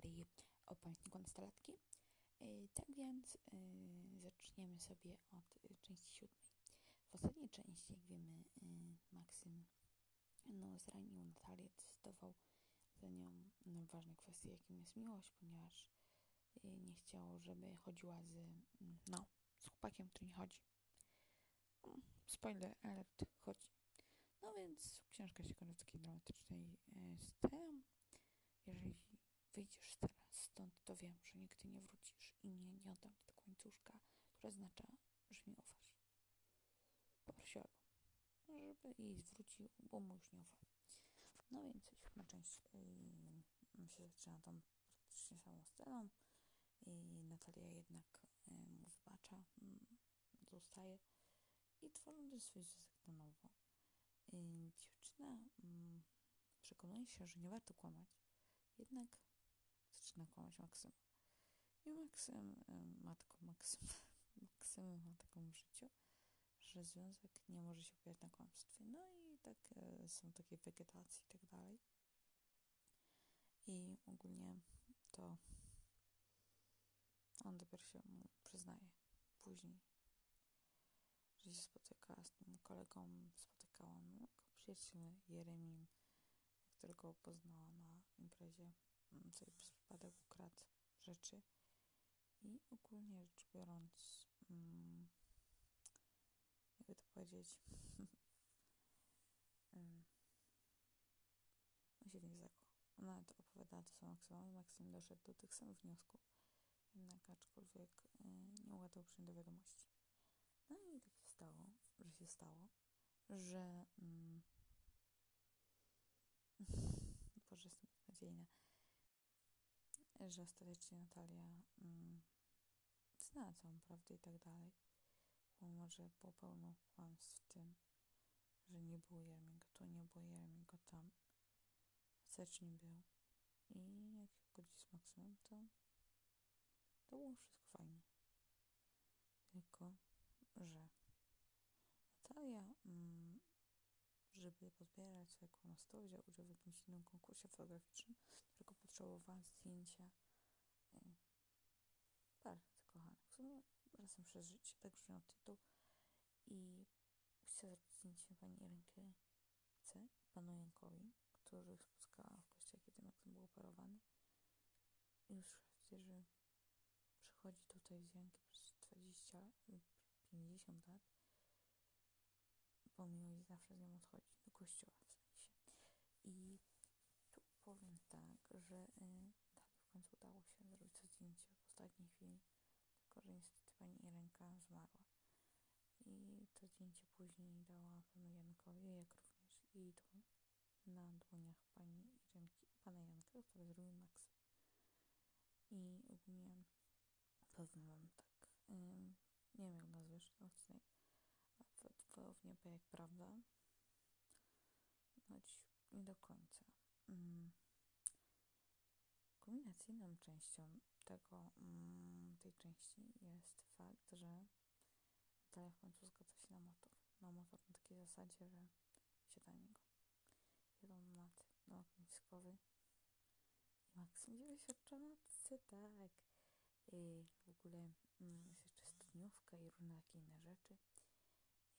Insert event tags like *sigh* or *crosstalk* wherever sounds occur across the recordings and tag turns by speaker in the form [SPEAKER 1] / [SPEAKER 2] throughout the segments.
[SPEAKER 1] serii o pamiętniku nastolatki. Yy, tak więc yy, zaczniemy sobie od yy, części siódmej. W ostatniej części, jak wiemy, Maksym no, zranił Natalię, decydował za nią ważne kwestie, jakim jest miłość, ponieważ nie chciał, żeby chodziła z, yy, no, z chłopakiem, który nie chodzi. Um, spoiler alert, chodzi. No więc książka się kończy w takiej dramatycznej scenie. Jeżeli wyjdziesz teraz stąd, to wiem, że nigdy nie wrócisz i nie, nie oddam ci tego łańcuszka, które oznacza, że mi ufasz. Poprosiła go, żeby jej zwrócił, bo mu już nie ufa. No więc siódma część yy, się zaczyna tą praktycznie samą sceną i Natalia jednak yy, mu wybacza, yy, zostaje i tworzą ten swój związek na nowo. Yy, dziewczyna yy, przekonuje się, że nie warto kłamać, jednak zaczyna kłamać Maksyma. I Maksym, yy, matko Maksym, *laughs* ma taką w życiu, że związek nie może się opierać na kłamstwie. No i tak yy, są takie wegetacje i tak dalej. I ogólnie to on dopiero się mu przyznaje później, że się spotyka z tym kolegą, spotykała no, jako przyjaciel Jeremim, którego poznała na imprezie, sobie przez przypadek ukradł rzeczy i ogólnie rzecz biorąc mm, jakby to powiedzieć *laughs* on się w zakochał. Ona to opowiadała to samo Maksymowi. Maksym doszedł do tych samych wniosków, jednak aczkolwiek y, nie ułatał przyjąć do wiadomości. No i tak się stało, że się stało, że mm, *laughs* Boże, jestem beznadziejna, że ostatecznie Natalia mm, znała całą prawdę i tak dalej. Mimo, że było pełno kłamstw w tym, że nie było Jeremiego tu, nie było Jeremiego tam. Ostatecznie był. I jak się pogodzić z to to było wszystko fajnie. Tylko że Natalia, mm, żeby pozbierać swoje kłamstwo, wzięła udział w jakimś innym konkursie fotograficznym, którego potrzebowała zdjęcia par zakochanych. W sumie razem przez życie, tak brzmiał tytuł. I chciała zrobić zdjęcie pani Irenkę C. panu Jankowi, których spotkała w kościele, kiedy Maksym był operowany. Już wiecie, że przychodzi tutaj z Jankiem przez 20 50 lat, zawsze z nią odchodzi do kościoła w sensie. I tu powiem tak, że y, dalej w końcu udało się zrobić to zdjęcie w ostatniej chwili, tylko że niestety pani Irenka zmarła. I to zdjęcie później dała panu Jankowi, jak również jej dłoń na dłoniach pani Irenki, pana Janka, które zrobił Max. I ogólnie powiem wam tak, nie wiem jak nazwiesz ten odcinek, w niebie jak prawda, choć nie do końca. Mm. Kulminacyjną częścią tego, mm, tej części jest fakt, że Natalia w końcu zgadza się na motor. Na motor na takiej zasadzie, że siada na niego. Jedą nad na ogniskowy i Maksym się tak. I w ogóle mm, jest jeszcze studniówka i różne takie inne rzeczy,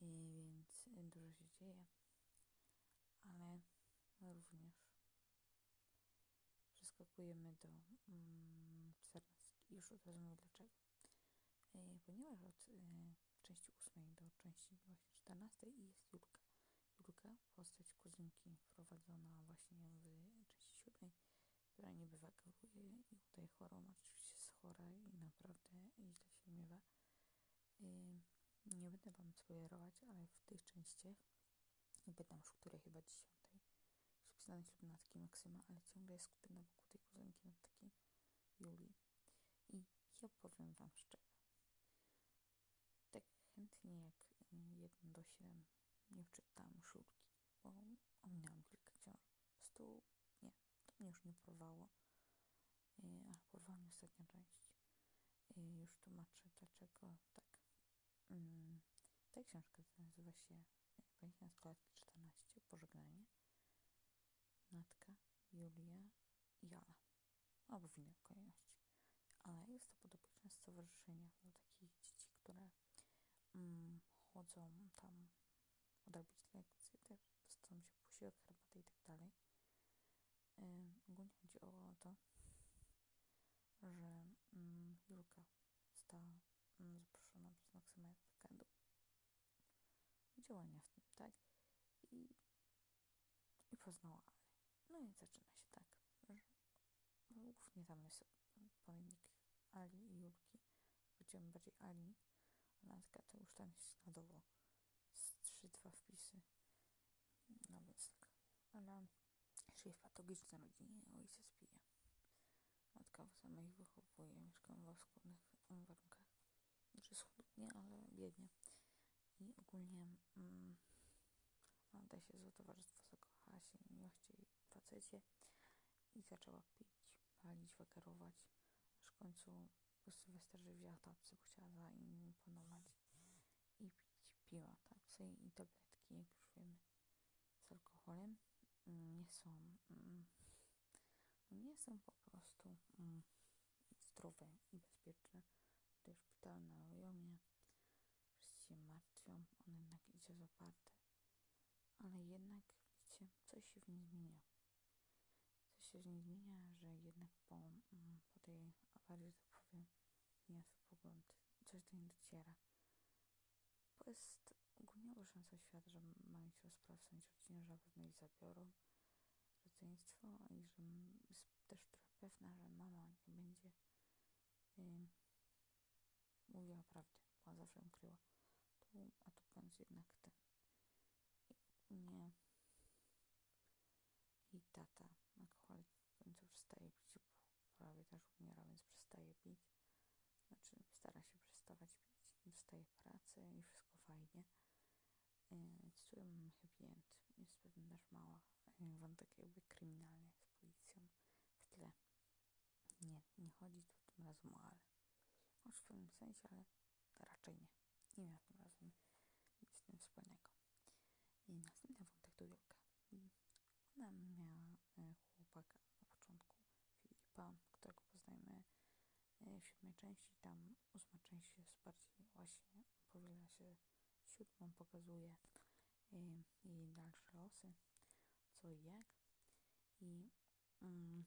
[SPEAKER 1] I więc dużo się dzieje, ale również przeskakujemy do mm, 14. Już od razu mówię dlaczego. E, ponieważ od e, części 8 do części właśnie 14 jest Julka. Julka, postać kuzynki wprowadzona właśnie w części 7 która niby wagaruje i udaje chorą, oczywiście jest chora i naprawdę źle się miewa. Nie będę wam spoilerować, ale w tych częściach, nie pamiętam już której, chyba dziesiątej, już pisane ślubnatki Maksyma, ale ciągle jest skupiona wokół tej kuzynki nad takim Julii. I ja powiem wam szczerze, tak chętnie jak 1 do 7 nie wczytałam szulki, bo ominęłam kilka książek. Po prostu mnie już nie porwało, ale porwała mnie ostatnia część. I już tłumaczę dlaczego tak. Mm, ta książka nazywa się Pamięć nastolatki 14, Pożegnanie. Natka Julię i. Albo w innej kolejności. Ale jest to podopieczne stowarzyszenie dla takich dzieci, które mm, chodzą tam odrobić lekcje, też dostaną się posiłek, herbatę i tak dalej. Ogólnie chodzi o to, że mm, Julka została zaproszona przez Maksymajewkę do działania w tym, tak? I, i poznała Ale. No i zaczyna się tak, że głównie tam jest pamiętnik Ali i Julki. Powiedziałam bardziej Ali, a to już tam jest śladowo z trzy, dwa wpisy. No więc tak. Ale czyli w patologicznej rodzinie ojciec pije. Matka sama ich wychowuje, mieszkam w oskudnych warunkach. Znaczy schludnie, ale biednie. I ogólnie mm, ona się zło towarzystwo, zakochała się miłości facecie i zaczęła pić, palić, wakarować. Aż w końcu po Sylwestrze wzięła tapsy, bo chciała zaimponować i pić, piła tapsy i tabletki, jak już wiemy, z alkoholem. Nie są mm, nie są po prostu mm, zdrowe i bezpieczne. Tutaj szpital na Ojomie, wszyscy się martwią, on jednak idzie zaparte. Ale jednak, widzicie, coś się w nim zmienia. Coś się w nim zmienia, że jednak po, mm, po tej awarii, tak powiem, zmienia swój pogląd. Coś do niej dociera. Bo jest ogólnie obrażający świat, że ma mieć rozpraw w sądzie rodzinie, że pewno jej zabiorą rodzeństwo i że jest też trochę pewna, że mama nie będzie y, mówiła prawdę, bo zawsze ją kryła. Tu, a tu końcu jednak ten. I ogólnie i tata alkoholik w końcu przestaje pić, prawie też umiera, więc przestaje pić. Znaczy stara się przestawać pić, dostaje pracę i wszystko fajnie. Więc tu mamy happy end. Jest pewnie też mała wątek jakby kryminalny z policją w tle. Nie, nie chodzi tu tym razem o ale. Może w pewnym sensie, ale raczej nie. Nie miała tym razem nic z tym wspólnego. I następny wątek to Julka. Ona miała e, chłopaka na początku, Filipa, którego poznajemy e, w siódmej części. Tam ósma część jest bardziej właśnie powiela się siódmą, pokazuje e, jej dalsze losy co i jak. I, mm,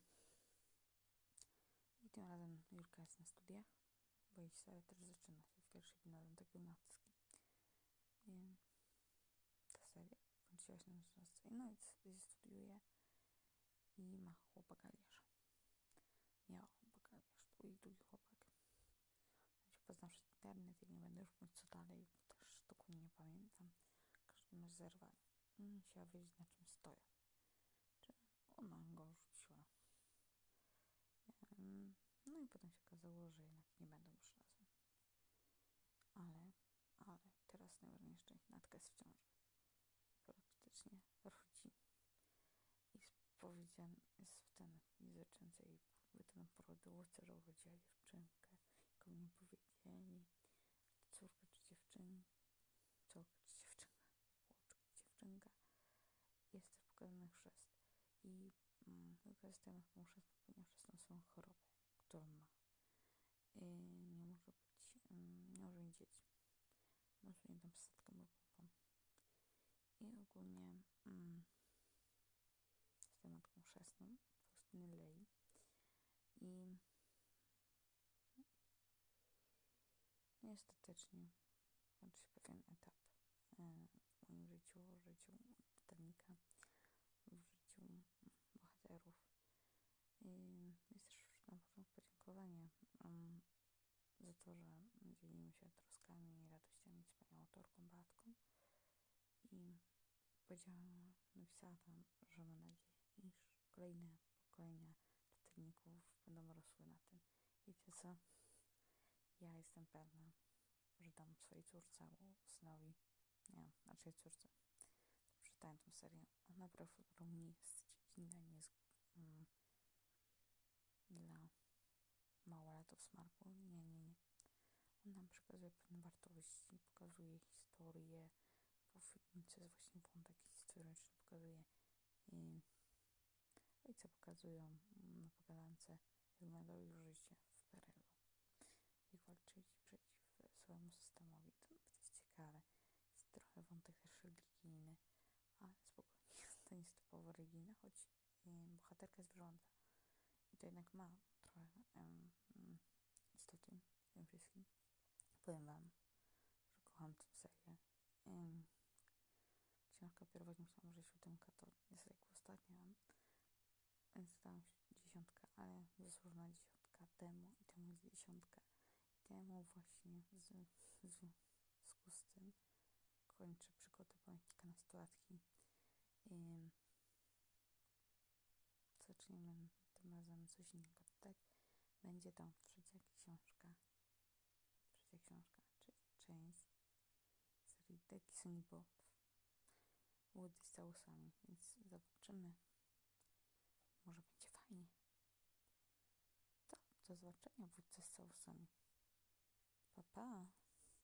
[SPEAKER 1] i tym razem Jurka jest na studiach, bo jej seria też zaczyna się w pierwszej gimnazjum, takie nacki. I ta seria kończy się na No i studiuje i ma chłopaka Aliasza. Miała chłopaka Aliasza, to i drugi chłopak. Ja się poznam przez internet i nie będę już mówić co dalej, bo też dokładnie nie pamiętam. W każdym razie zerwali. Musiała wiedzieć na czym stoją ona go rzuciła. No i potem się okazało, że jednak nie będą już razem. Ale, ale teraz najważniejsze, Natka jest w ciąży. Praktycznie rodzi. I powiedziane jest w ten zwyczęcej ten porody łódce, że urodziła dziewczynkę. Komu nie powiedzieli, córka czy dziewczynka, córka czy dziewczynka, chłopczyk czy dziewczynka. Jest też pokazany chrzest i mm, wykorzystujemy taką chrzestną, ponieważ chrzestną swoją chorobę, którą ma. I nie może być, mm, nie może mieć dzieci. Może mieć tam przesadkę pompą. I ogólnie mm, jestem matką chrzestną, Faustyny Lei. I no i ostatecznie kończy się pewien etap e, w moim życiu, w życiu czytelnika w życiu bohaterów. I jest też na początku podziękowanie um, za to, że dzielimy się troskami i radościami z panią autorką Batką. I powiedziała, napisała tam, że ma nadzieję, iż kolejne pokolenia czytelników będą rosły na tym. Wiecie co? Ja jestem pewna, że dam swojej córce synowi, nie, raczej córce, przeczytałem tą serię. Ona prawdopodobnie nie jest dziecinna, nie jest mm, dla małolatów smarku. Nie, nie, nie. On nam przekazuje pewne wartości, pokazuje historię. Po filmie jest właśnie wątek historyczny, pokazuje i co pokazują mm, na pogadance, jak wyglądało ich życie w PRL-u. Jak walczyli przeciw swojemu systemowi. To nawet jest ciekawe. Jest trochę wątek też religijny, ale spokojnie. *laughs* To nie jest typowo religijne, choć bohaterka zwierząta. I to jednak ma trochę um, istoty w tym wszystkim. Powiem wam, że kocham tę serię. Um, książka pierwotnie myślałam, że siódemka to jest jak ostatnia, więc dałam dziesiątkę, ale zasłużona dziesiątka temu i temu jest dziesiątka. I temu właśnie w, w związku z tym kończę przygodę pamiętnika nastolatki. Um, coś dodać. Będzie to trzecia książka, trzecia książka, trzecia część serii The Kissing Booth. Woody z całusami, więc zobaczymy. Może będzie fajnie. To do zobaczenia wódce z całusami. Pa, pa.